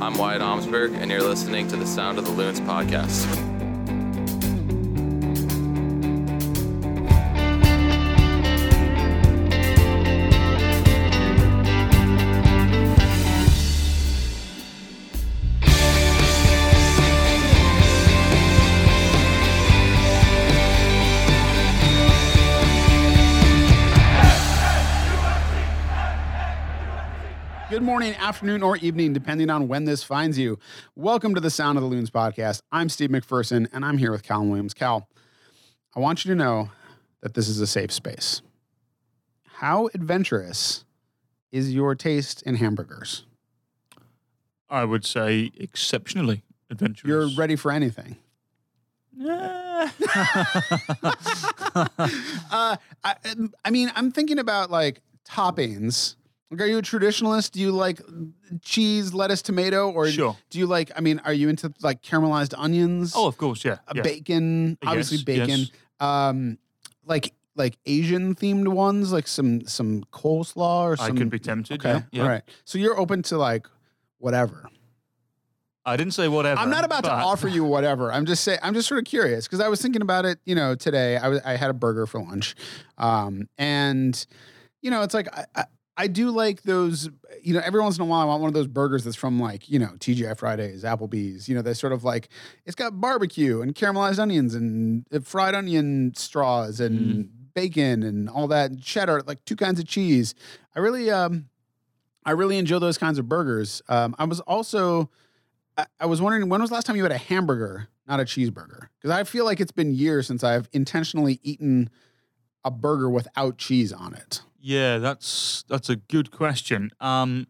I'm Wyatt Omsberg, and you're listening to the Sound of the Loons podcast. Morning, afternoon, or evening, depending on when this finds you. Welcome to the Sound of the Loons podcast. I'm Steve McPherson, and I'm here with Cal Williams. Cal, I want you to know that this is a safe space. How adventurous is your taste in hamburgers? I would say exceptionally adventurous. You're ready for anything. Uh, I, I mean, I'm thinking about like toppings. Like, are you a traditionalist? Do you like cheese, lettuce, tomato, or Sure. do you like? I mean, are you into like caramelized onions? oh, of course, yeah. uh, yeah. bacon, obviously bacon. yes. Um, like like Asian themed ones, like some some coleslaw or something. I could be tempted. Okay, Yeah, yeah. all right. So you're open to like whatever. I didn't say whatever. I'm not about to offer you whatever. I'm just saying. I'm just sort of curious because I was thinking about it. You know, today I was I had a burger for lunch, um, and you know, it's like I, I I do like those. You know, every once in a while I want one of those burgers that's from like you know TGI Fridays, Applebee's. You know, they sort of like it's got barbecue and caramelized onions and uh, fried onion straws and bacon and all that and cheddar, like two kinds of cheese. I really um I really enjoy those kinds of burgers. Um, I was also I, I was wondering when was the last time you had a hamburger, not a cheeseburger? Because I feel like it's been years since I've intentionally eaten a burger without cheese on it. Yeah, that's that's a good question. Um,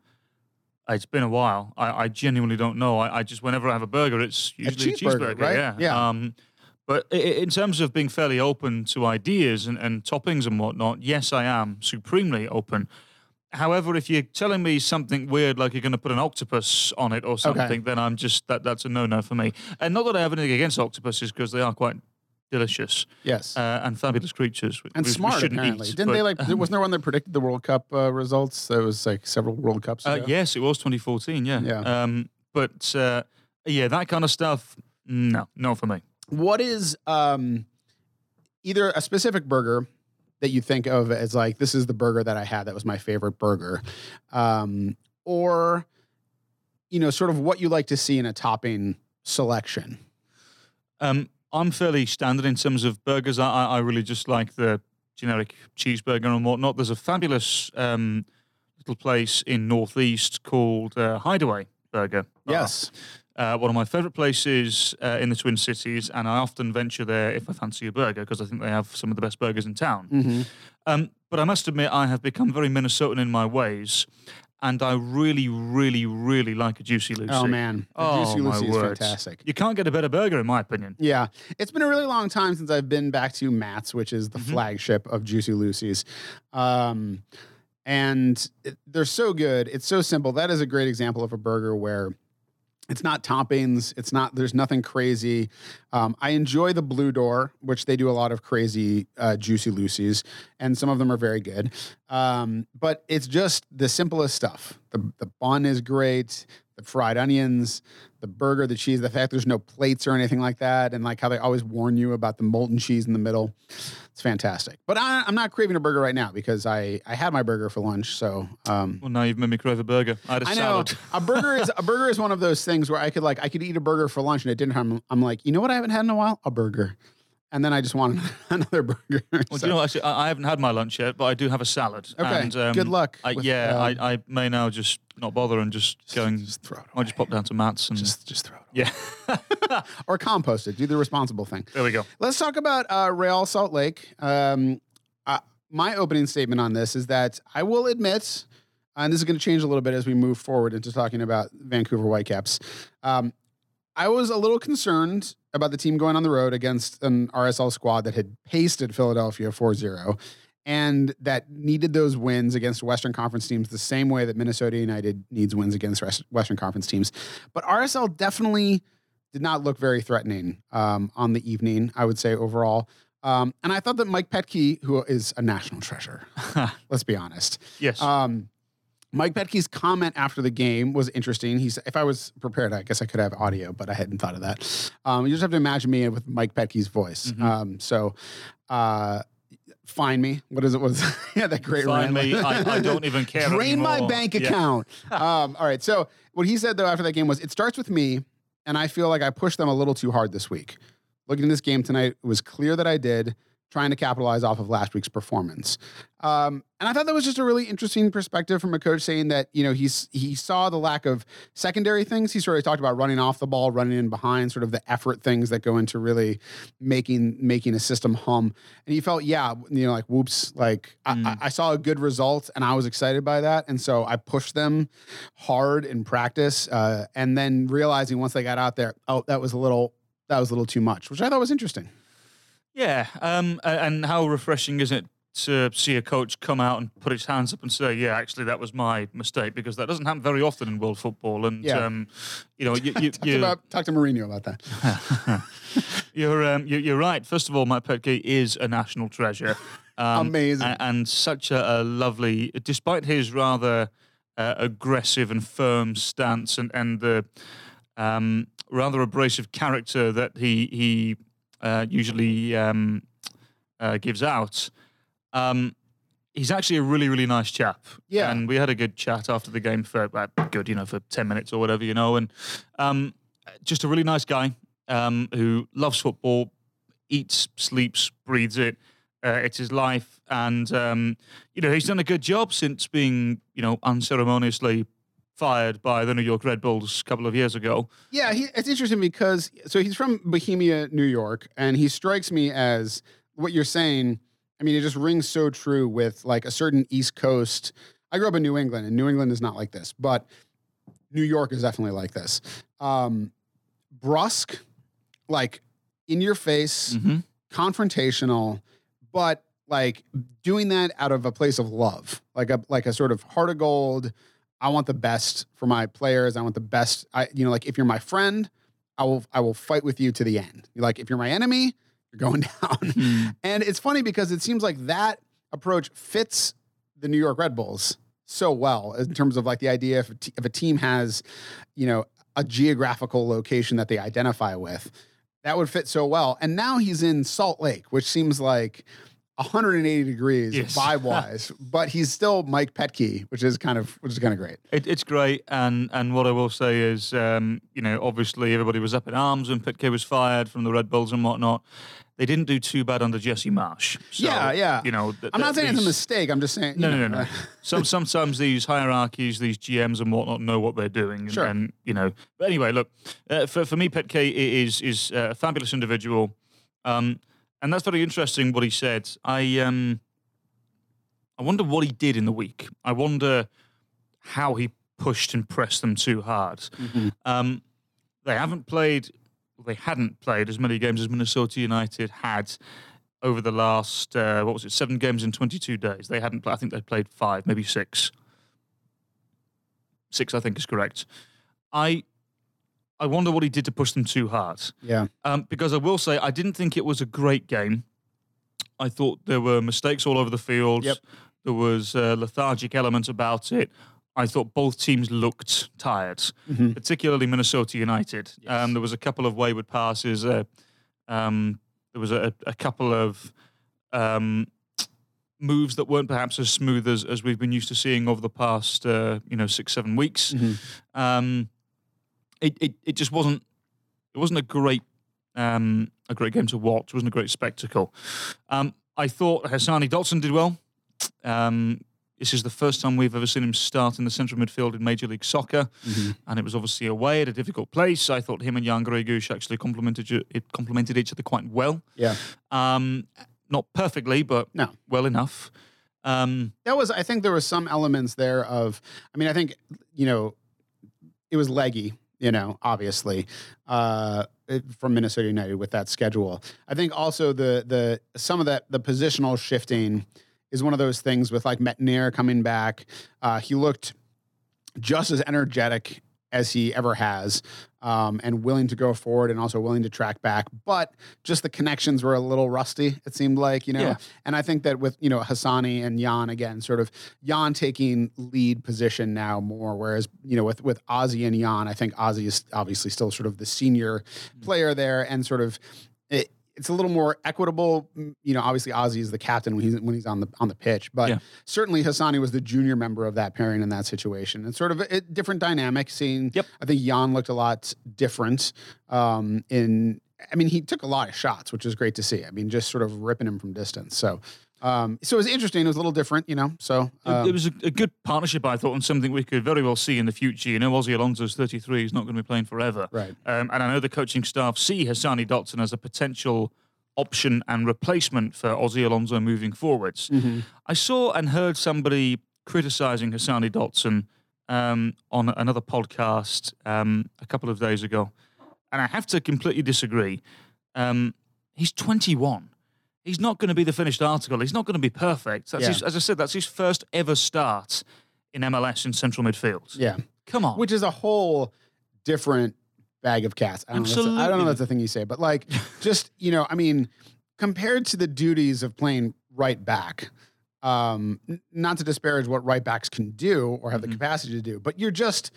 it's been a while. I, I genuinely don't know. I, I just whenever I have a burger, it's usually a cheeseburger, cheeseburger. right? Yeah. Yeah. Um, but in terms of being fairly open to ideas and, and toppings and whatnot, yes, I am supremely open. However, if you're telling me something weird, like you're going to put an octopus on it or something, then I'm just that that's a no-no for me. And not that I have anything against octopuses, because they are quite delicious Yes. uh, and fabulous creatures. and we- we smart shouldn't apparently. eat, Didn't they but- like? wasn't there one that predicted the World Cup uh, results? That was like several World Cups Uh, yes, it was 2014. Yeah. Yeah. Um, but uh, yeah, that kind of stuff. No, not for me. What is um, either a specific burger that you think of as like this is the burger that I had that was my favorite burger, um, or you know, sort of what you like to see in a topping selection? Um, I'm fairly standard in terms of burgers. I, I really just like the generic cheeseburger and whatnot. There's a fabulous um, little place in Northeast called uh, Hideaway Burger. Yes. Uh, one of my favourite places uh, in the Twin Cities, and I often venture there if I fancy a burger because I think they have some of the best burgers in town. Mm-hmm. Um, but I must admit, I have become very Minnesotan in my ways, and I really, really, really like a Juicy Lucy. Oh man, Oh, Juicy Lucy is words. fantastic. You can't get a better burger, in my opinion. Yeah, it's been a really long time since I've been back to Matt's, which is the Mhm. flagship of Juicy Lucy's. Um, and it, they're so good. It's so simple. That is a great example of a burger where it's not toppings. It's not. There's nothing crazy. Um, I enjoy the Blue Door, which they do a lot of crazy uh, Juicy Lucy's, and some of them are very good. Um, but it's just the simplest stuff. The the bun is great. The fried onions, the burger, the cheese, the fact there's no plates or anything like that, and like how they always warn you about the molten cheese in the middle. It's fantastic. But I, I'm not craving a burger right now because I I had my burger for lunch. So um, Well, now you've made me crave a burger. I had a I know salad. a burger is a burger is one of those things where I could like I could eat a burger for lunch and it didn't harm. I'm like, you know what I haven't had in a while? A burger. And then I just want another burger. Well, So- do you know, actually, I, I haven't had my lunch yet, but I do have a salad. Okay, And, um, good luck I, with, yeah, um, I, I may now just not bother and just go and just throw it I just pop down to Matt's and just just throw it. yeah. Or compost it. Do the responsible thing. there we go. Let's talk about uh, Real Salt Lake. Um, uh, my opening statement on this is that I will admit, and this is going to change a little bit as we move forward into talking about Vancouver Whitecaps. Um, I was a little concerned about the team going on the road against an RSL squad that had pasted Philadelphia 4 0 and that needed those wins against Western Conference teams the same way that Minnesota United needs wins against Western Conference teams. But RSL definitely did not look very threatening um, on the evening, I would say overall. Um, and I thought that Mike Petke, who is a national treasure, let's be honest, Yes. um, Mike Petke's comment after the game was interesting. He said, if I was prepared, I guess I could have audio, but I hadn't thought of that. Um, you just have to imagine me with Mike Petke's voice. Mm-hmm. Um, so, uh, find me. What is it? Was yeah that great Find rant? me. I, I don't even care. Drain my anymore. bank Yeah. account. um, all right. So what he said though after that game was, it starts with me, and I feel like I pushed them a little too hard this week. Looking at this game tonight, it was clear that I did, trying to capitalize off of last week's performance. Um, and I thought that was just a really interesting perspective from a coach saying that you know he's he saw the lack of secondary things. He sort of talked about running off the ball, running in behind, sort of the effort things that go into really making making a system hum. And he felt, yeah, you know, like whoops, like I, I, I saw a good result and I was excited by that, and so I pushed them hard in practice, uh, and then realizing once they got out there, oh, that was a little that was a little too much, which I thought was interesting. Yeah, um, and how refreshing is it to see a coach come out and put his hands up and say, "Yeah, actually, that was my mistake," because that doesn't happen very often in world football. And Yeah. um, you know, you, you, Talk you, about talk to Mourinho about that. you're um, you, you're right. First of all, Mike Petke is a national treasure. Um, Amazing. a- and such a, a lovely, despite his rather uh, aggressive and firm stance and and the um, rather abrasive character that he he uh, usually um, uh, gives out. Um, he's actually a really really nice chap. Yeah. and we had a good chat after the game for uh, good, you know, for ten minutes or whatever, you know, and um, just a really nice guy um, who loves football, eats, sleeps, breathes it. Uh, it's his life, and um, you know he's done a good job since being, you know, unceremoniously fired by the New York Red Bulls a couple of years ago. Yeah, he, it's interesting because so he's from Bohemia, New York, and he strikes me as what you're saying. I mean, it just rings so true with like a certain East Coast. I grew up in New England, and New England is not like this, but New York is definitely like this. Um, brusque, like in your face, Mhm. confrontational, but like doing that out of a place of love, like a like a sort of heart of gold. I want the best for my players. I want the best. I you know like if you're my friend, I will I will fight with you to the end. Like if you're my enemy, you're going down. Hmm. And it's funny because it seems like that approach fits the New York Red Bulls so well in terms of like the idea if a, t- if a team has, you know, a geographical location that they identify with, that would fit so well. And now he's in Salt Lake, which seems like 180 degrees Yes. vibe wise, but he's still Mike Petke, which is kind of which is kind of great. It, it's great, and and what I will say is, um, you know, obviously everybody was up in arms when Petke was fired from the Red Bulls and whatnot. They didn't do too bad under Jesse Marsch. So, Yeah, yeah. You know, th- I'm not saying it's a mistake. I'm just saying No, no, know, no, no. Some sometimes these hierarchies, these GMs and whatnot, know what they're doing, and, Sure. and you know. But anyway, look, uh, for for me, Petke is is a fabulous individual, um, and that's very interesting what he said. I um, I wonder what he did in the week. I wonder how he pushed and pressed them too hard. Mhm. Um, they haven't played, they hadn't played as many games as Minnesota United had over the last, uh, what was it, seven games in 22 days. They hadn't, played, I think they played five, maybe six. Six, I think, is correct. I, I wonder what he did to push them too hard. Yeah. Um, because I will say, I didn't think it was a great game. I thought there were mistakes all over the field. Yep. There was a lethargic element about it. I thought both teams looked tired, Mhm. particularly Minnesota United. Um, there was a couple of wayward passes. Uh, um, there was a, a couple of um, moves that weren't perhaps as smooth as, as we've been used to seeing over the past, uh, you know, six seven weeks. Mhm. It, it it just wasn't it wasn't a great um, a great game to watch. It wasn't a great spectacle. Um, I thought Hassani Dotson did well. Um, this is the first time we've ever seen him start in the central midfield in Major League Soccer, Mhm. and it was obviously away at a difficult place. I thought him and Jan Gregus actually complemented it complemented each other quite well. Yeah. Um, not perfectly, but No. well enough. Um, that was i think there were some elements there of i mean i think you know it was leggy you know obviously uh from minnesota united with that schedule. I think also the the some of that the positional shifting is one of those things with like Metanier coming back. Uh he looked just as energetic as he ever has, um, and willing to go forward and also willing to track back. But just the connections were a little rusty. It seemed like you know, Yeah. and I think that with you know Hassani and Jan again, sort of Jan taking lead position now more, whereas you know with with Ozzy and Jan, I think Ozzy is obviously still sort of the senior player there, and sort of it's a little more equitable. You know, obviously Ozzy is the captain when he's when he's on the on the pitch, but Yeah. certainly Hassani was the junior member of that pairing in that situation, and sort of a, a different dynamic. Seeing, Yep. I think Jan looked a lot different. Um, in, I mean, he took a lot of shots, which is great to see. I mean, just sort of ripping him from distance. So, um, so it was interesting. It was a little different, you know. So, It- um, it was a, a good partnership, I thought, and something we could very well see in the future. You know, Ozzy Alonso's 33; he's not going to be playing forever. Right. Um, and I know the coaching staff see Hassani Dotson as a potential option and replacement for Ozzy Alonso moving forwards. mhm. I saw and heard somebody criticizing Hassani Dotson um, on another podcast um, a couple of days ago, and I have to completely disagree. Um, he's 21. He's not going to be the finished article. He's not going to be perfect. That's Yeah. his, as I said, that's his first ever start in MLS in central midfield. yeah. Come on. which is a whole different bag of cats. I don't, know, if that's- I don't know Absolutely. if that's the thing you say, but like, just you know, I mean, compared to the duties of playing right back, um, n- not to disparage what right backs can do or have the Mhm. capacity to do, but you're just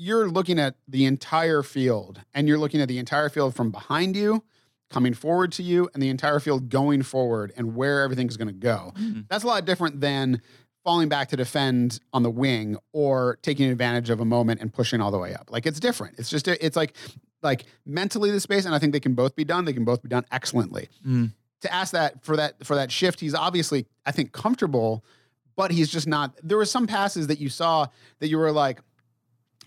you're looking at the entire field, and you're looking at the entire field from behind you. Coming forward to you, and the entire field going forward, and where everything's going to go. Mm. That's a lot different than falling back to defend on the wing or taking advantage of a moment and pushing all the way up. Like it's different. It's just it's like like mentally the space, and I think they can both be done. They can both be done excellently. Mm. To ask that for that for that shift, he's obviously I think comfortable, but he's just not. There were some passes that you saw that you were like,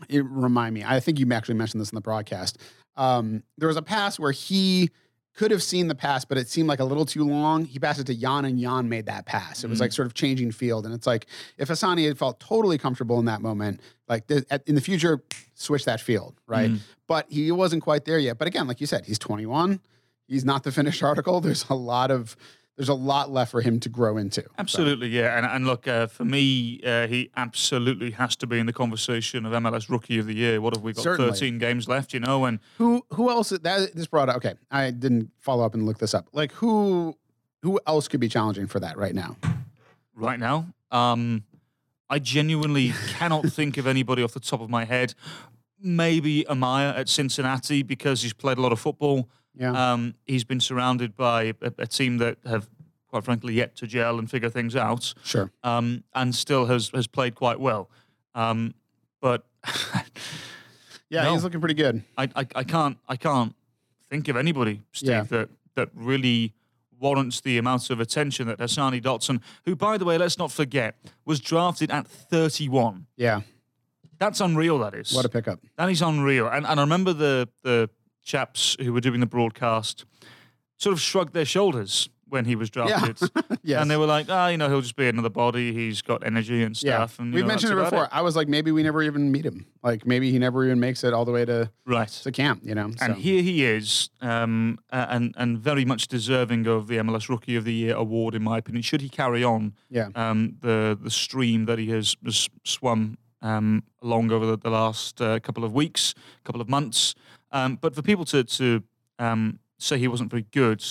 it remind me. I think you actually mentioned this in the broadcast. Um, there was a pass where he could have seen the pass, but it seemed like a little too long. He passed it to Jan, and Jan made that pass. It was Mm. like sort of changing field, and it's like if Hassani had felt totally comfortable in that moment, like th- at- in the future, switch that field, right? Mm. But he wasn't quite there yet. But again, like you said, he's 21. He's not the finished article. There's a lot of there's a lot left for him to grow into. So, Absolutely, yeah. And, and look, uh, for me, uh, he absolutely has to be in the conversation of MLS Rookie of the Year. What have we got? Certainly. 13 games left, you know? And who who else that this brought up? Okay, I didn't follow up and look this up. Like who who else could be challenging for that right now? right now, um, I genuinely cannot think of anybody off the top of my head. Maybe Amaya at Cincinnati because he's played a lot of football. Yeah. Um, he's been surrounded by a, a team that have, quite frankly, yet to gel and figure things out. Sure. um, and still has has played quite well. Um, but Yeah, No. he's looking pretty good. I, I I can't I can't think of anybody, Steve, Yeah. that that really warrants the amount of attention that Hassani Dotson, who by the way, let's not forget, was drafted at 31. Yeah. That's unreal. That is. What a pickup. That is unreal. And, and I remember the the chaps who were doing the broadcast sort of shrugged their shoulders when he was drafted. Yes. And they were like, ah, you know, he'll just be another body. He's got energy and yeah. stuff. And We've know, mentioned it before. I was like, maybe we never even meet him. Like maybe he never even makes it all the way to, Right. to camp, you know? And here he is, um, and and very much deserving of the MLS Rookie of the Year award, in my opinion. Should he carry on yeah. um, the the stream that he has, has swum um, along over the, the last uh, couple of weeks, couple of months, um, but for people to to um, say he wasn't very good,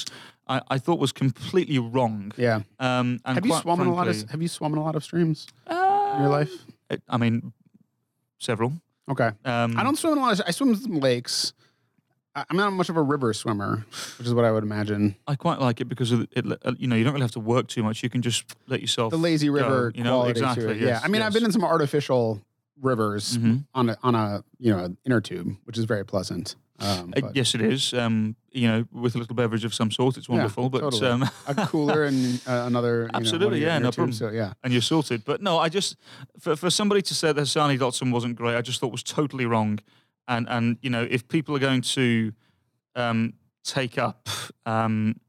I, I thought was completely wrong. Yeah. Um, and Have you swum in a lot of have you swum in a lot of streams uh, in your life? I mean, several. Okay. Um, I don't swim in a lot of I swim in some lakes. I'm not much of a river swimmer, which is what I would imagine. I quite like it because it, uh, you know you don't really have to work too much. You can just let yourself The lazy go, river you know quality exactly. yes, yeah. I mean, I've been in some artificial rivers Mhm. on a on a you know an inner tube, which is very pleasant. Um, Uh, yes, it is. Um, you know, with a little beverage of some sort, it's Yeah, wonderful. but totally. um, a cooler and uh, another. You know, Absolutely, your yeah, no problem. So yeah, and you're sorted. But no, I just for for somebody to say that Hassani Dotson wasn't great, I just thought was totally wrong. And and you know, if people are going to um, take up um,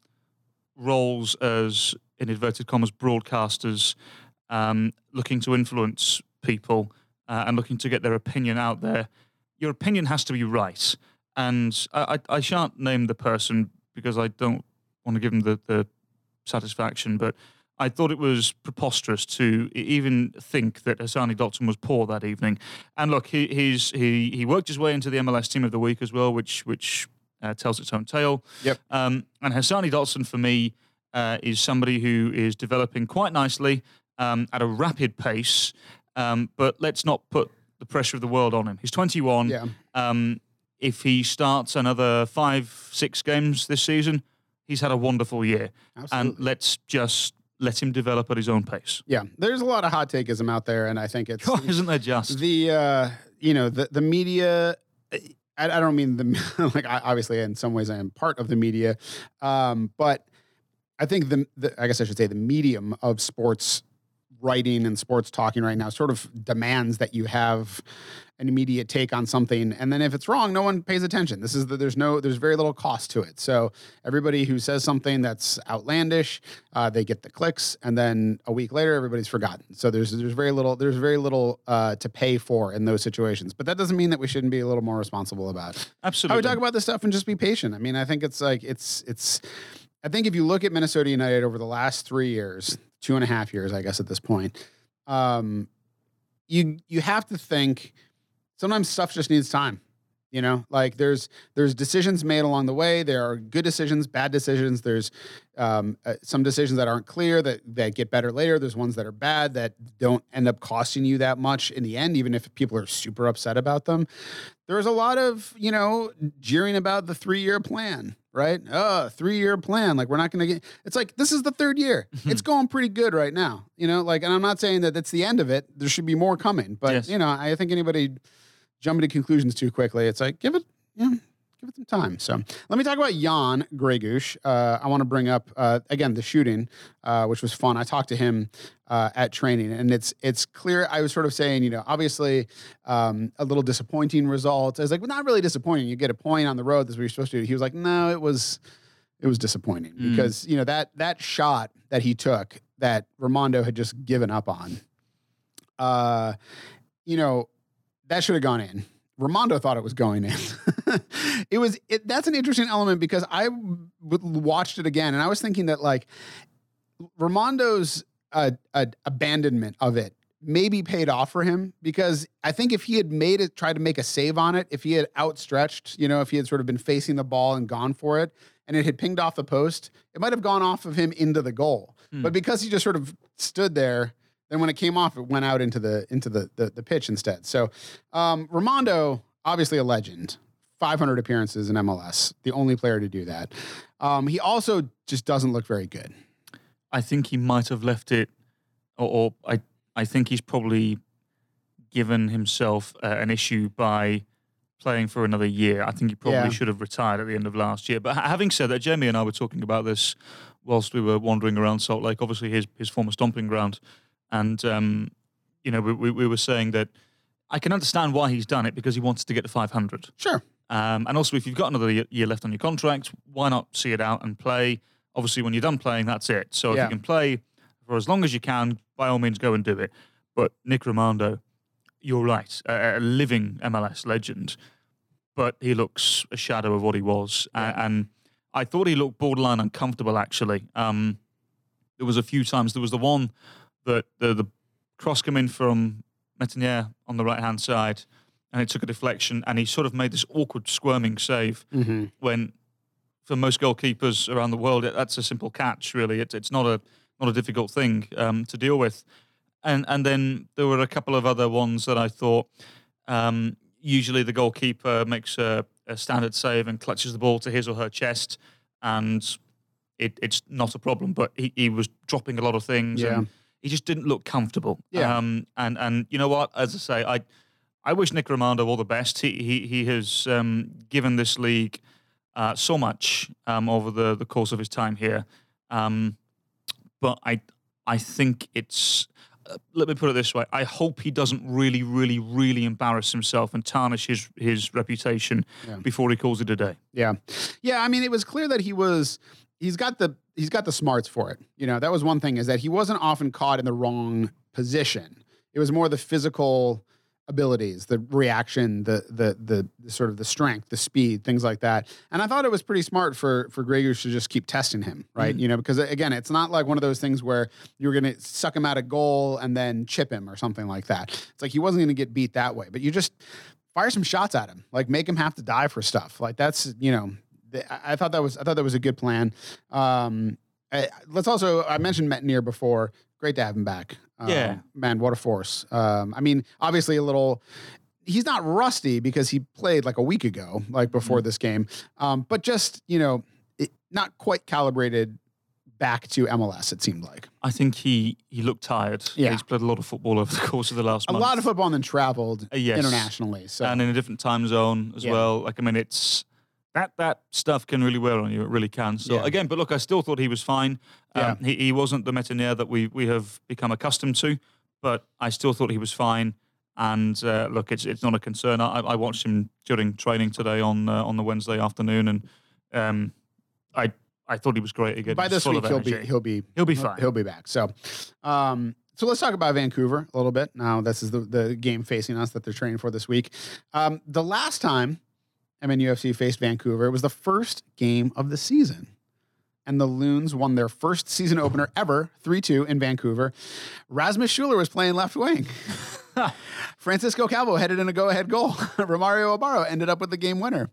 roles as in inverted commas broadcasters, um, looking to influence people uh, and looking to get their opinion out there, your opinion has to be right. And I, I, I shan't name the person because I don't want to give them the, the satisfaction, but I thought it was preposterous to even think that Hassani Dotson was poor that evening. And look, he he's, he he worked his way into the MLS Team of the Week as well, which which uh, tells its own tale. Yep. Um, and Hassani Dotson for me uh, is somebody who is developing quite nicely um, at a rapid pace. Um, but let's not put the pressure of the world on him. He's 21. Yeah. Um, if he starts another five, six games this season, he's had a wonderful year. Absolutely. And let's just let him develop at his own pace. Yeah, there's a lot of hot takeism out there, and I think it's God, isn't there just? the uh, you know the the media. I, I don't mean the like. I, obviously, in some ways, I am part of the media, um, but I think the, the I guess I should say the medium of sports writing and sports talking right now sort of demands that you have an immediate take on something and then if it's wrong no one pays attention this is the, there's no there's very little cost to it so everybody who says something that's outlandish uh, they get the clicks and then a week later everybody's forgotten so there's there's very little there's very little uh, to pay for in those situations but that doesn't mean that we shouldn't be a little more responsible about it how Absolutely. we talk about this stuff and just be patient. I mean, I think it's like it's it's. I think if you look at Minnesota United over the last three years, two and a half years, I guess at this point, um, you you have to think sometimes stuff just needs time. You know, like there's there's decisions made along the way. There are good decisions, bad decisions. There's um, uh, some decisions that aren't clear that that get better later. There's ones that are bad that don't end up costing you that much in the end, even if people are super upset about them. There's a lot of you know jeering about the three year plan, right? uh Oh, three year plan. Like we're not going to get. It's like this is the third year. it's going pretty good right now. You know, like, and I'm not saying that that's the end of it. There should be more coming, but Yes. you know, I think anybody jumping to conclusions too quickly. It's like give it, you know, give it some time. So let me talk about Jan Gregus. Uh, I want to bring up uh, again the shooting, uh, which was fun. I talked to him uh, at training, and it's it's clear. I was sort of saying, you know, obviously um, a little disappointing result. I was like, well, not really disappointing. You get a point on the road. That's what you're supposed to do. He was like, no, it was it was disappointing Mm. because you know that that shot that he took that Rimando had just given up on. Uh, you know, that should have gone in. Rimando thought it was going in. it was it, that's an interesting element because I watched it again and I was thinking that like Rimando's uh, uh, abandonment of it maybe paid off for him because I think if he had made it, tried to make a save on it, if he had outstretched, you know, if he had sort of been facing the ball and gone for it, and it had pinged off the post, it might have gone off of him into the goal. Hmm. But because he just sort of stood there, then when it came off, it went out into the into the the, the pitch instead. So, um, Rimando, obviously a legend. 500 appearances in MLS, the only player to do that. Um, he also just doesn't look very good. I think he might have left it, or, or I, I think he's probably given himself uh, an issue by playing for another year. I think he probably Yeah. should have retired at the end of last year. But having said that, Jamie and I were talking about this whilst we were wandering around Salt Lake, obviously his his former stomping ground, and um, you know we, we, we were saying that I can understand why he's done it because he wanted to get to 500. Sure. Um, and also, if you've got another year left on your contract, why not see it out and play? Obviously, when you're done playing, that's it. So if you can play for as long as you can, by all means, go and do it. But Nick Rimando, you're right, a, a living MLS legend, but he looks a shadow of what he was. A- and I thought he looked borderline uncomfortable, actually. Um, there was a few times. There was the one that the, the cross came in from Metanier on the right hand side, and it took a deflection, and he sort of made this awkward squirming save Mm-hmm. when, for most goalkeepers around the world, it, that's a simple catch. Really, it's it's not a not a difficult thing um, to deal with. And and then there were a couple of other ones that I thought. Um, usually, the goalkeeper makes a, a standard save and clutches the ball to his or her chest, and it, it's not a problem. But he, he was dropping a lot of things, Yeah. and he just didn't look comfortable. Yeah. Um, and and you know what? As I say, I I wish Nick Rimando all the best. He he he has um, given this league uh, so much um, over the the course of his time here. Um, but I I think it's. Uh, let me put it this way: I hope he doesn't really, really, really embarrass himself and tarnish his his reputation Yeah. before he calls it a day. Yeah, yeah. I mean, it was clear that he was. He's got the he's got the smarts for it. You know, that was one thing is that he wasn't often caught in the wrong position. It was more the physical abilities, the reaction, the, the the the sort of the strength, the speed, things like that. And I thought it was pretty smart for for Gregus to just keep testing him, right? Mm-hmm. You know, because uh, again, it's not like one of those things where you're going to suck him out a goal and then chip him or something like that. It's like he wasn't going to get beat that way, but you just fire some shots at him, like make him have to die for stuff. Like that's you know, I thought that was I thought that was a good plan. Um, I, let's also I mentioned Metanier before. Great to have him back. Um, Yeah. man, what a force. Um, I mean, obviously a little. He's not rusty because he played like a week ago, like before Mm-hmm. this game. Um, but just you know, it, not quite calibrated back to MLS. It seemed like I think he he looked tired. Yeah. he's played a lot of football over the course of the last a month. lot of football and then traveled Uh, yes. internationally. So and in a different time zone as Yeah. well. Like I mean, it's that that stuff can really wear on you. It really can. So Yeah. again, but look, I still thought he was fine. Um, Yeah. he, he wasn't the Metanier that we we have become accustomed to, but I still thought he was fine. And uh, look, it's it's not a concern. I, I watched him during training today on uh, on the Wednesday afternoon, and um, I I thought he was great again. by this week he'll be he'll be He'll be fine. He'll be back. So, um, so let's talk about Vancouver a little bit. Now, this is the the game facing us that they're training for this week. Um, the last time MNUFC faced Vancouver, it was the first game of the season. And the Loons won their first season opener ever, 3 2 in Vancouver. Rasmus Schuller was playing left wing. Francisco Calvo headed in a go ahead goal. Romario Ibarra ended up with the game winner.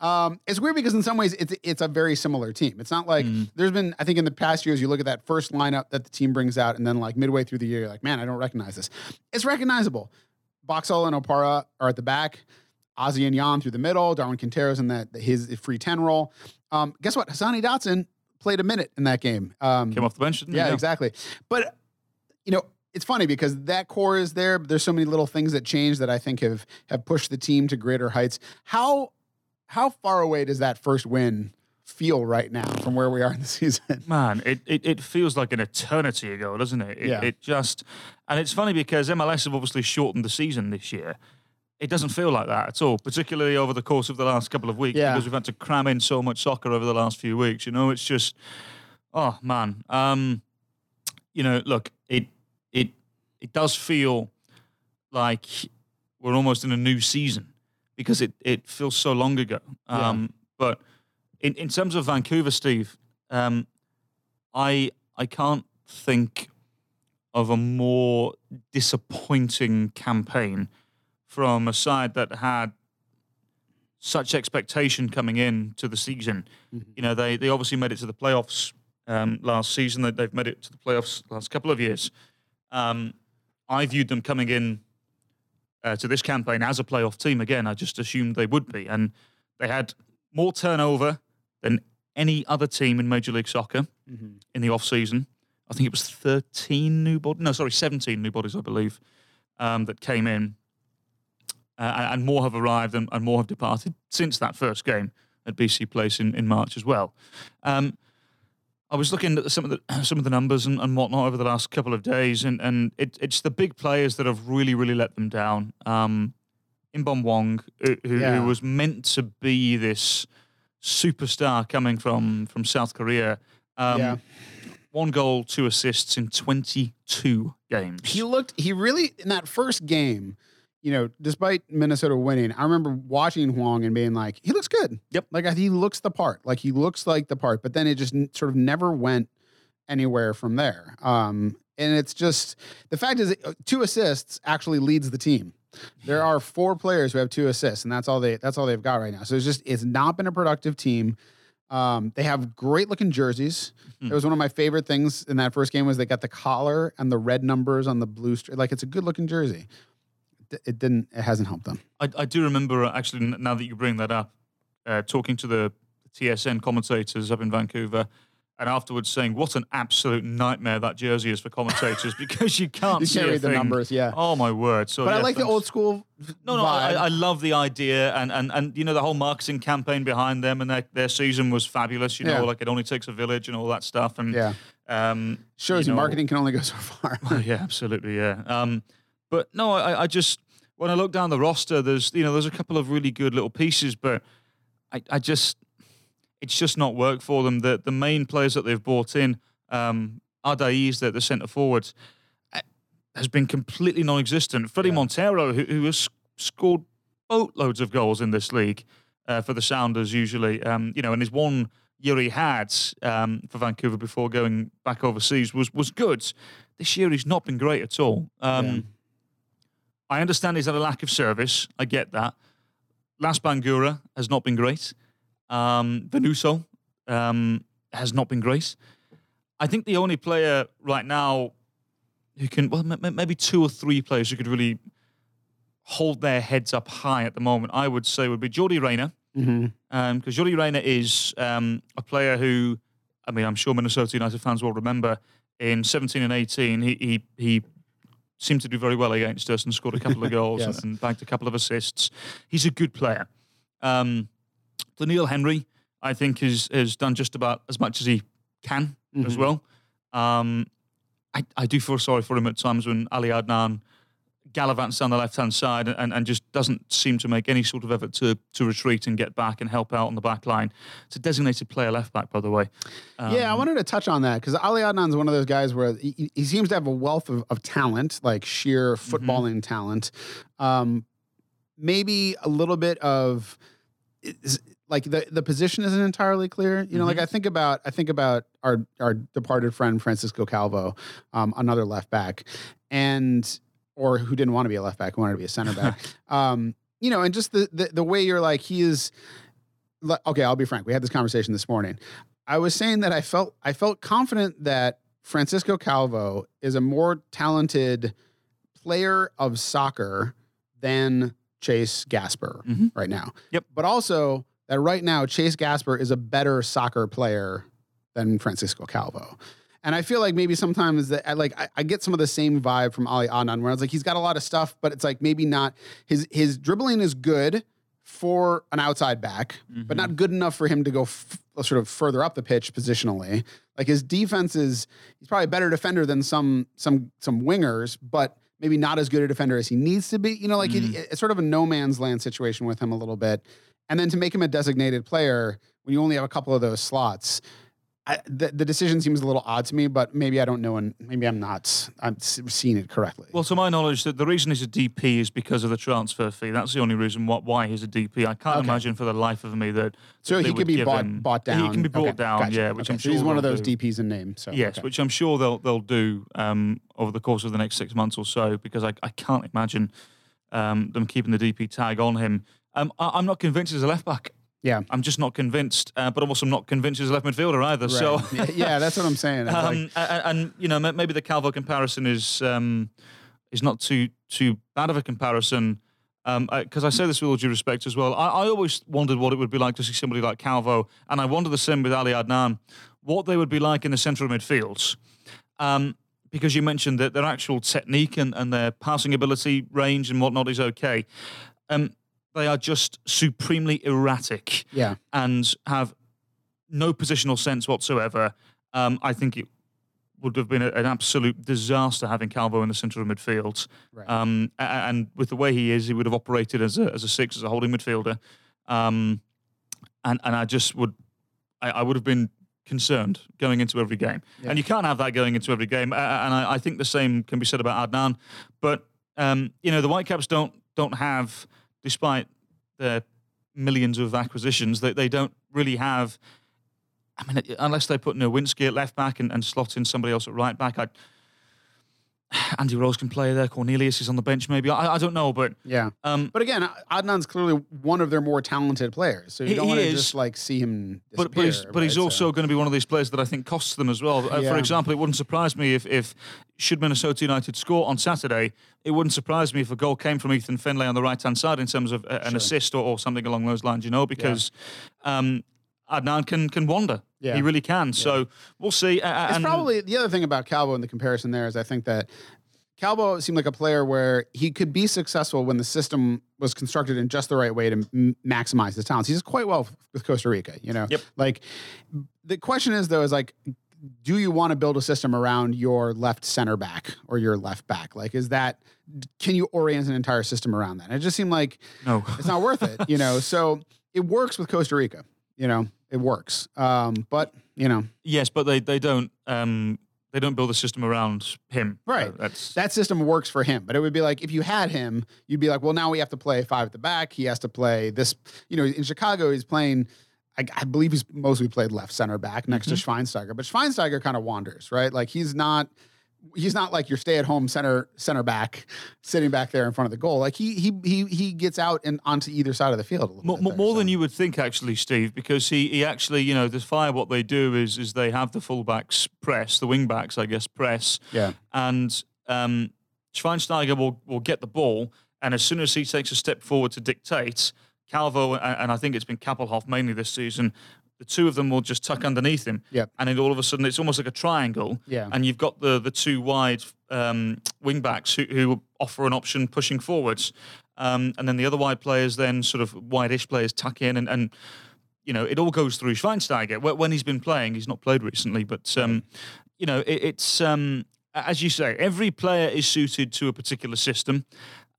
Um, it's weird because in some ways it's it's a very similar team. It's not like there's been I think in the past years you look at that first lineup that the team brings out and then like midway through the year you're like man I don't recognize this. It's recognizable. Boxall and Opara are at the back. Ozzy and Jan through the middle. Darwin Quintero's in that his free ten role. Um, guess what? Hassani Dotson played a minute in that game. Um, Came off the bench, yeah, exactly. But you know, it's funny because that core is there, but there's so many little things that change that I think have have pushed the team to greater heights. How how far away does that first win feel right now from where we are in the season? Man, it, it, it feels like an eternity ago, doesn't it? It, Yeah. it just, and it's funny because MLS have obviously shortened the season this year. It doesn't feel like that at all, particularly over the course of the last couple of weeks Yeah. because we've had to cram in so much soccer over the last few weeks. You know, it's just, oh man, um, you know, look, it it it does feel like we're almost in a new season because it it feels so long ago. Yeah. Um, But in, in terms of Vancouver, Steve, um, I I can't think of a more disappointing campaign from a side that had such expectation coming in to the season. You know, they they obviously made it to the playoffs um, last season. They, they've made it to the playoffs last couple of years. Um, I viewed them coming in uh, to this campaign as a playoff team again. I just assumed they would be, and they had more turnover than any other team in Major League Soccer in the off season. I think it was 13 new bodies. No, sorry, 17 new bodies, I believe, um, that came in. Uh, and- more have arrived and, and more have departed since that first game at BC Place in, in March as well. Um, I was looking at some of the some of the numbers and, and whatnot over the last couple of days, and and it, it's the big players that have really really let them down. Um, Inbeom Hwang, who, who, Yeah. who was meant to be this superstar coming from from South Korea. Um, Yeah. One goal, two assists in 22 games. He looked, he really, in that first game, you know, despite Minnesota winning, I remember watching Hwang and being like, he looks good. Yep. Like he looks the part. Like he looks like the part, but then it just sort of never went anywhere from there. Um, and it's just the fact is, uh, two assists actually leads the team. There are four players who have two assists, and that's all they that's all they've got right now. So it's just it's not been a productive team. Um, they have great looking jerseys. It was one of my favorite things in that first game was they got the collar and the red numbers on the blue str Like it's a good looking jersey. It didn't. It hasn't helped them. I, I do remember uh, actually now that you bring that up, uh, talking to the TSN commentators up in Vancouver, and afterwards saying what an absolute nightmare that jersey is for commentators because you can't You see can't read the numbers, yeah. Oh my word! So But I yeah, like the old school. No, no, I. I love the idea and, and, and you know the whole marketing campaign behind them and their, their season was fabulous. You know, Yeah. like it only takes a village and all that stuff. And yeah, um, shows you, know- marketing can only go so far. Oh, yeah, absolutely, yeah. Um, but no, I, I just when I look down the roster, there's you know there's a couple of really good little pieces, but I, I just it's just not worked for them. The the main players that they've brought in, um, Ardaiz, the, the centre forward, has been completely non-existent. Fredy Montero, who, who has scored boatloads of goals in this league uh, for the Sounders, usually, um, you know, and his one year he had um, for Vancouver before going back overseas was was good. This year he's not been great at all. Um, Yeah. I understand he's had a lack of service. I get that. Lass Bangoura has not been great. Um, Venuto um, has not been great. I think the only player right now who can, well, m- maybe two or three players who could really hold their heads up high at the moment, I would say would be Yordy Reyna. Mm-hmm. Because Yordy Reyna is um, a player who, I mean, I'm sure Minnesota United fans will remember in 17 and 18, he, he, he seemed to do very well against us and scored a couple of goals Yes. and, and bagged a couple of assists. He's a good player. Um, Doneil Henry, I think, has, has done just about as much as he can as Mhm. well. Um, I, I do feel sorry for him at times when Ali Adnan gallivants down the left hand side and, and just doesn't seem to make any sort of effort to to retreat and get back and help out on the back line. It's a designated player left back, by the way. Um, yeah, I wanted to touch on that because Ali Adnan's one of those guys where he, he seems to have a wealth of, of talent, like sheer footballing talent. Um, maybe a little bit of is, like the, the position isn't entirely clear. You know, like I think about I think about our our departed friend Francisco Calvo, um, another left back, and or who didn't want to be a left back, who wanted to be a center back. um, you know, and just the, the the way you're like he is. Okay, I'll be frank. We had this conversation this morning. I was saying that I felt I felt confident that Francisco Calvo is a more talented player of soccer than Chase Gasper Mhm. right now. Yep. But also that right now Chase Gasper is a better soccer player than Francisco Calvo. And I feel like maybe sometimes that I like I, I get some of the same vibe from Ali Adnan where it's like he's got a lot of stuff, but it's like maybe not his his dribbling is good for an outside back, but not mm-hmm. good enough for him to go f- sort of further up the pitch positionally. Like his defense is he's probably a better defender than some some some wingers, but maybe not as good a defender as he needs to be. You know, like it- mm. it's sort of a no man's land situation with him a little bit. And then to make him a designated player when you only have a couple of those slots, I, the, the decision seems a little odd to me. But maybe I don't know, and maybe I'm not. I'm seeing it correctly. Well, to my knowledge, that the reason he's a DP is because of the transfer fee. That's the only reason why, why he's a DP. I can't Okay. imagine for the life of me that. so he could be bought him- bought down. He can be brought Okay, down, gotcha. yeah. Which Okay, I'm so sure he's one of those do. DPs in name. So Yes, which I'm sure they'll they'll do um, over the course of the next six months or so, because I, I can't imagine um, them keeping the DP tag on him. Um, I, I'm not convinced he's a left back. Yeah. I'm just not convinced, uh, but I'm not convinced he's a left midfielder either. So, Right. yeah, yeah, that's what I'm saying. Like- um, a- a- and, you know, maybe the Calvo comparison is um, is not too too bad of a comparison. Because I say this with all due respect as well. I, I always wondered what it would be like to see somebody like Calvo, and I wonder the same with Ali Adnan, what they would be like in the central midfields. Um, because you mentioned that their actual technique and, and their passing ability, range, and whatnot is okay. Um, they are just supremely erratic yeah. and have no positional sense whatsoever. Um, I think it would have been a- an absolute disaster having Calvo in the centre of midfield. Right. Um, and with the way he is, he would have operated as a, as a six, as a holding midfielder. Um, and, and I just would, I, I would have been concerned going into every game. Yeah. And you can't have that going into every game. And I, I think the same can be said about Adnan. But, um, you know, the Whitecaps don't, don't have, despite their millions of acquisitions, they, they don't really have. I mean, unless they put Nerwinski at left back and, and slot in somebody else at right back, I, Andy Rose can play there. Cornelius is on the bench, maybe. I, I don't know, but Yeah. um, But again, Adnan's clearly one of their more talented players. So you don't want to just like see him but but he's but he's also So- going to be one of these players that I think costs them as well. Uh, Yeah. For example, it wouldn't surprise me if if should Minnesota United score on Saturday, it wouldn't surprise me if a goal came from Ethan Finlay on the right hand side in terms of a- an Sure. assist or, or something along those lines. You know, because um, Adnan can can wander. Yeah. He really can. So we'll see. Uh, It's probably the other thing about Calvo in the comparison there is I think that Calvo seemed like a player where he could be successful when the system was constructed in just the right way to m- maximize his talents. He He's quite well with Costa Rica, you know. Yep. Like the question is though is like do you want to build a system around your left center back or your left back? Like is that can you orient an entire system around that? And it just seemed like no. it's not worth it, you know. So it works with Costa Rica, you know. It works. Um, but, you know, Yes, but they they don't um, they don't build a system around him. Right. Uh, that's that system works for him. But it would be like if you had him, you'd be like, well, now we have to play five at the back. He has to play this. You know, in Chicago, he's playing. I, I believe he's mostly played left center back next to Schweinsteiger, but Schweinsteiger kind of wanders, right? Like he's not. He's not like your stay-at-home center center back sitting back there in front of the goal. Like he he he he gets out and onto either side of the field a little more, bit there, more so. than you would think, actually, Steve, because he, he actually, you know, the Fire, what they do is is they have the fullbacks press, the wingbacks, I guess, press, Yeah. and um, Schweinsteiger will, will get the ball, and as soon as he takes a step forward to dictate, Calvo, and, and I think it's been Kappelhof mainly this season, the two of them will just tuck underneath him. Yep. And then all of a sudden, it's almost like a triangle. Yeah. And you've got the the two wide um, wing backs who, who offer an option pushing forwards. Um, and then the other wide players, then sort of wide-ish players, tuck in, and, and you know it all goes through Schweinsteiger when he's been playing. He's not played recently, but um, you know it, it's um, as you say, every player is suited to a particular system.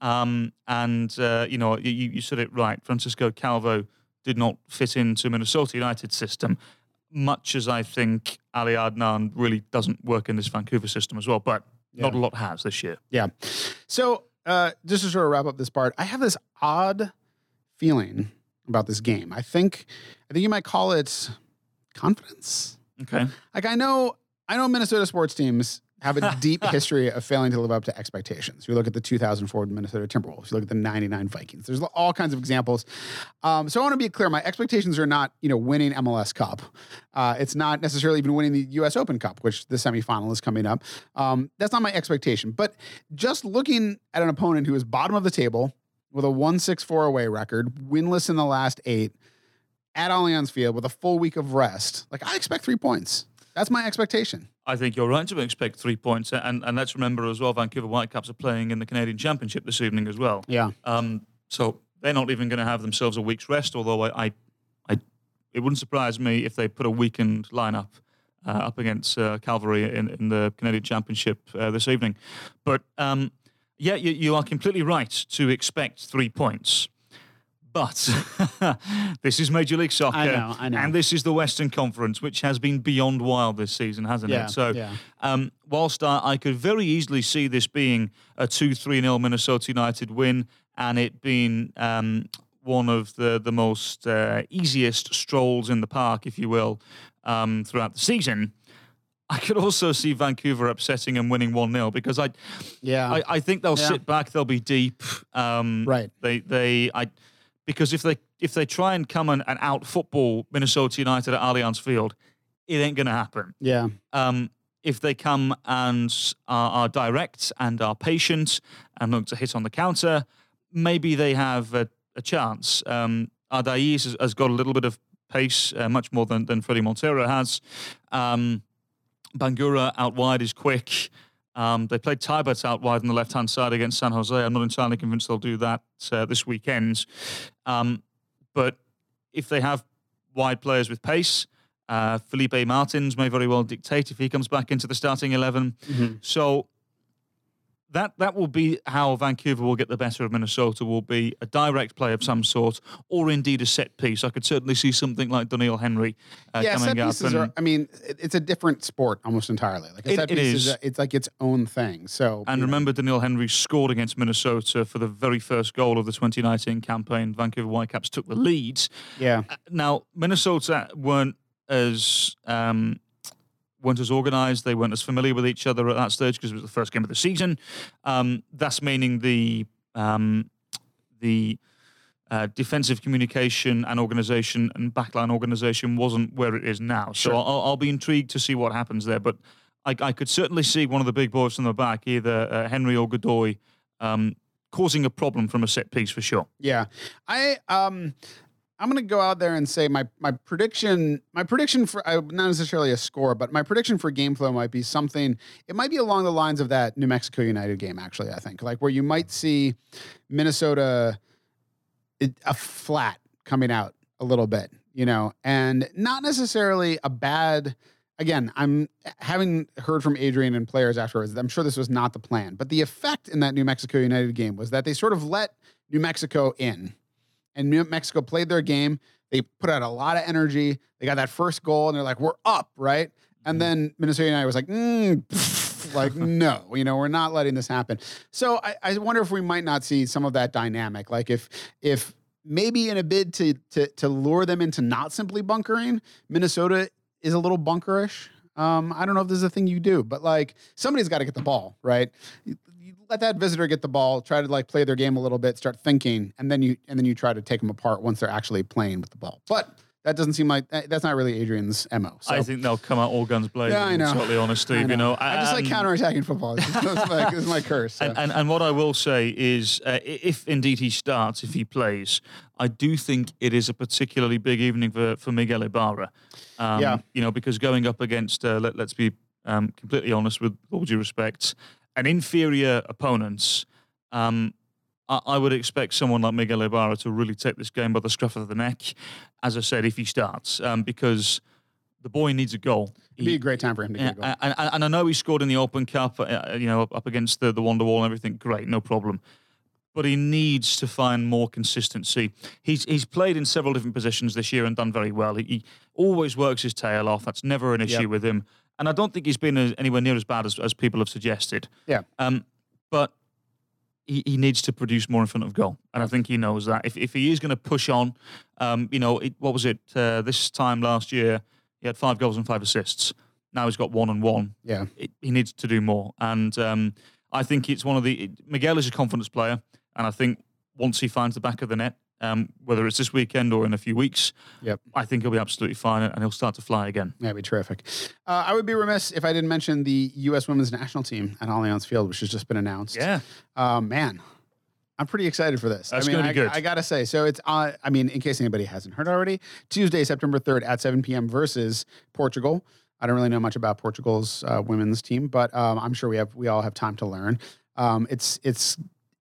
Um, and uh, you know you, you said it right. Francisco Calvo did not fit into Minnesota United system, much as I think Ali Adnan really doesn't work in this Vancouver system as well. But not a lot has this year. Yeah. So uh, just to sort of wrap up this part, I have this odd feeling about this game. I think I think you might call it confidence. Okay. Like I know I know Minnesota sports teams have a deep history of failing to live up to expectations. You look at the 2004 Minnesota Timberwolves. You look at the 99 Vikings. There's all kinds of examples. Um, so I want to be clear. My expectations are not, you know, winning MLS Cup. Uh, it's not necessarily even winning the U.S. Open Cup, which the semifinal is coming up. Um, that's not my expectation. But just looking at an opponent who is bottom of the table with a 1-6-4 away record, winless in the last eight, at Allianz Field with a full week of rest, like I expect three points. That's my expectation. I think you're right to expect three points, and and let's remember as well, Vancouver Whitecaps are playing in the Canadian Championship this evening as well. Yeah. Um, so they're not even going to have themselves a week's rest. Although I, I, I it wouldn't surprise me if they put a weakened lineup uh, up against uh, Cavalry in, in the Canadian Championship uh, this evening. But um, yeah, you, you are completely right to expect three points. But this is Major League Soccer, I know, I know. and this is the Western Conference, which has been beyond wild this season, hasn't Yeah, it? So, yeah. um, whilst I, I could very easily see this being a 2 3 0 Minnesota United win and it being um, one of the, the most uh, easiest strolls in the park, if you will, um, throughout the season, I could also see Vancouver upsetting and winning 1 0 because I, Yeah. I, I think they'll Yeah. sit back, they'll be deep. Um, Right. They, they, I, because if they if they try and come and, and out football Minnesota United at Allianz Field, it ain't going to happen yeah. um, if they come and are, are direct and are patient and look to hit on the counter, maybe they have a, a chance. Um, has, has got a little bit of pace, uh, much more than, than Fredy Montero has. Um, Bangoura out wide is quick. Um, they played Teibert out wide on the left hand side against San Jose. I'm not entirely convinced they'll do that uh, this weekend. Um, but if they have wide players with pace, uh, Felipe Martins may very well dictate if he comes back into the starting 11. So that that will be how Vancouver will get the better of Minnesota. Will be a direct play of some sort, or indeed a set piece. I could certainly see something like Doneil Henry uh, yeah, set coming up. pieces and- are. I mean, it, it's a different sport almost entirely. Like a It- set it piece is. a, it's like its own thing. So And you know, remember, Doneil Henry scored against Minnesota for the very first goal of the 2019 campaign. Vancouver Whitecaps took the lead. yeah, Now, Minnesota weren't as um, weren't as organised. They weren't as familiar with each other at that stage because it was the first game of the season. Um, that's meaning the um, the uh, defensive communication and organisation and backline organisation wasn't where it is now. So Sure. I'll, I'll be intrigued to see what happens there. But I, I could certainly see one of the big boys from the back, either uh, Henry or Godoy, um, causing a problem from a set piece for sure. yeah. I I'm gonna go out there and say my my prediction. My prediction for uh, not necessarily a score, but my prediction for game flow might be something. It might be along the lines of that New Mexico United game. Actually, I think like where you might see Minnesota it, a flat coming out a little bit, you know, and not necessarily a bad. Again, I'm having heard from Adrian and players afterwards. I'm sure this was not the plan, but the effect in that New Mexico United game was that they sort of let New Mexico in, and New Mexico played their game. They put out a lot of energy. They got that first goal, and they're like, "We're up!" Right? And then Minnesota United was like, mm, pff, like no, you know, we're not letting this happen. So I, I wonder if we might not see some of that dynamic. Like if if maybe in a bid to to to lure them into not simply bunkering, Minnesota is a little bunkerish. Um, I don't know if this is a thing you do, but like somebody's got to get the ball, right? Let that visitor get the ball, try to like play their game a little bit, start thinking, and then you and then you try to take them apart once they're actually playing with the ball. But that doesn't seem like that's not really Adrian's mo. So. I think they'll come out all guns blazing. Yeah, I know. Totally honest, Steve. I You know, I just like counterattacking football. It's, it's my, it's my curse. so. And, and, and what I will say is, uh, if indeed he starts, if he plays, I do think it is a particularly big evening for, for Miguel Ibarra. Um, Yeah. You know, because going up against, uh, let, let's be um, completely honest with all due respect, an inferior opponent, um, I, I would expect someone like Miguel Ibarra to really take this game by the scruff of the neck, as I said, if he starts, um, because the boy needs a goal. It'd be a great time for him to Yeah, get a goal. and, and, and I know he scored in the Open Cup, uh, you know, up- against the, the Wonder Wall and everything. Great, no problem. But he needs to find more consistency. He's he's played in several different positions this year and done very well. He, he always works his tail off. That's never an issue Yep. with him. And I don't think he's been anywhere near as bad as, as people have suggested. Yeah. Um, but he, he needs to produce more in front of goal, and I think he knows that. If if he is going to push on, um, you know, it, what was it uh, this time last year? He had five goals and five assists. Now he's got one and one. Yeah. It, he needs to do more, and um, I think it's one of the Miguel is a confidence player, and I think once he finds the back of the net, um, whether it's this weekend or in a few weeks, Yep. I think he'll be absolutely fine, and he'll start to fly again. That'd be terrific. Uh, I would be remiss if I didn't mention the U.S. Women's National Team at Allianz Field, which has just been announced. Yeah, Uh, man, I'm pretty excited for this. That's I mean, I, good. I gotta say, so it's. Uh, I mean, in case anybody hasn't heard already, Tuesday, September 3rd at 7 p.m. versus Portugal. I don't really know much about Portugal's uh, women's team, but um, I'm sure we have we all have time to learn. Um, it's it's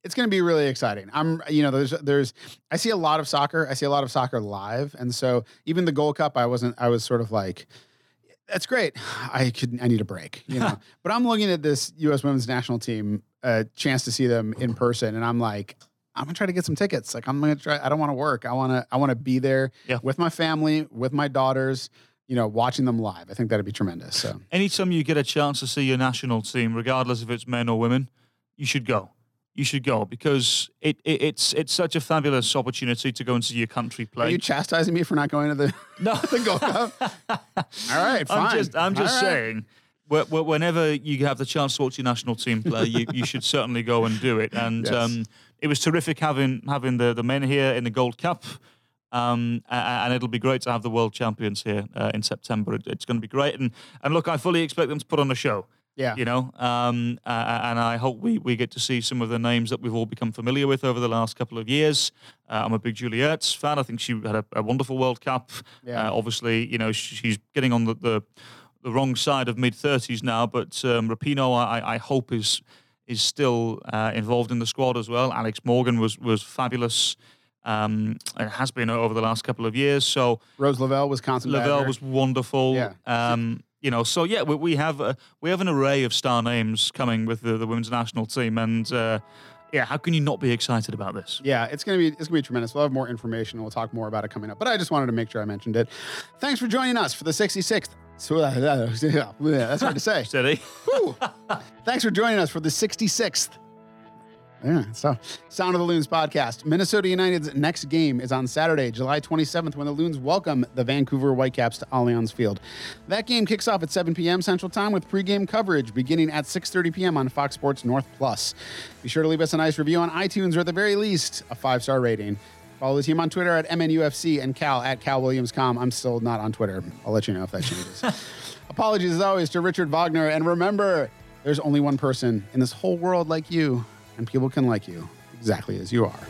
it's going to be really exciting. I'm you know there's there's I see a lot of soccer. I see a lot of soccer live, and so even the Gold Cup, I wasn't. I was sort of like. That's great. I could. I need a break, you know. but I'm looking at this U.S. Women's National Team, a chance to see them in person, and I'm like, I'm gonna try to get some tickets. Like I'm gonna try. I don't want to work. I want to. I want to be there Yeah. with my family, with my daughters. You know, watching them live. I think that'd be tremendous. So anytime you get a chance to see your national team, regardless if it's men or women, you should go. You should go because it, it it's it's such a fabulous opportunity to go and see your country play. are you chastising me for not going to the no, the Gold Cup? All right, fine. I'm just I'm just right. saying. wh- wh- Whenever you have the chance to watch your national team play, you, you should certainly go and do it. And Yes. um, it was terrific having having the, the men here in the Gold Cup, um, and it'll be great to have the world champions here uh, in September. It's going to be great. And and look, I fully expect them to put on a show. Yeah. you know, um, uh, and I hope we, we get to see some of the names that we've all become familiar with over the last couple of years. Uh, I'm a big Julie Ertz fan. I think she had a, a wonderful World Cup. Yeah. Uh, obviously, you know, she's getting on the, the, the wrong side of mid 30s now, but um, Rapinoe, I, I hope, is is still uh, involved in the squad as well. Alex Morgan was was fabulous. Um, and has been over the last couple of years. So Rose Lavelle, Wisconsin. Lavelle was wonderful. Yeah. Um, you know, so yeah, we, we have a, we have an array of star names coming with the, the women's national team, and uh, yeah, how can you not be excited about this? Yeah, it's gonna be it's gonna be tremendous. We'll have more information. and We'll talk more about it coming up. But I just wanted to make sure I mentioned it. Thanks for joining us for the 66th. So, that's hard to say. Steady. Thanks for joining us for the 66th. Yeah, so Sound of the Loons podcast. Minnesota United's next game is on Saturday, July 27th, when the Loons welcome the Vancouver Whitecaps to Allianz Field. That game kicks off at 7 p.m. Central Time with pregame coverage beginning at 6:30 p.m. on Fox Sports North Plus. Be sure to leave us a nice review on iTunes, or at the very least, a five-star rating. Follow the team on Twitter at MNUFC and Cal at CalWilliamsCom. I'm still not on Twitter. I'll let you know if that changes. Apologies as always to Richard Wagner. And remember, there's only one person in this whole world like you, and people can like you exactly as you are.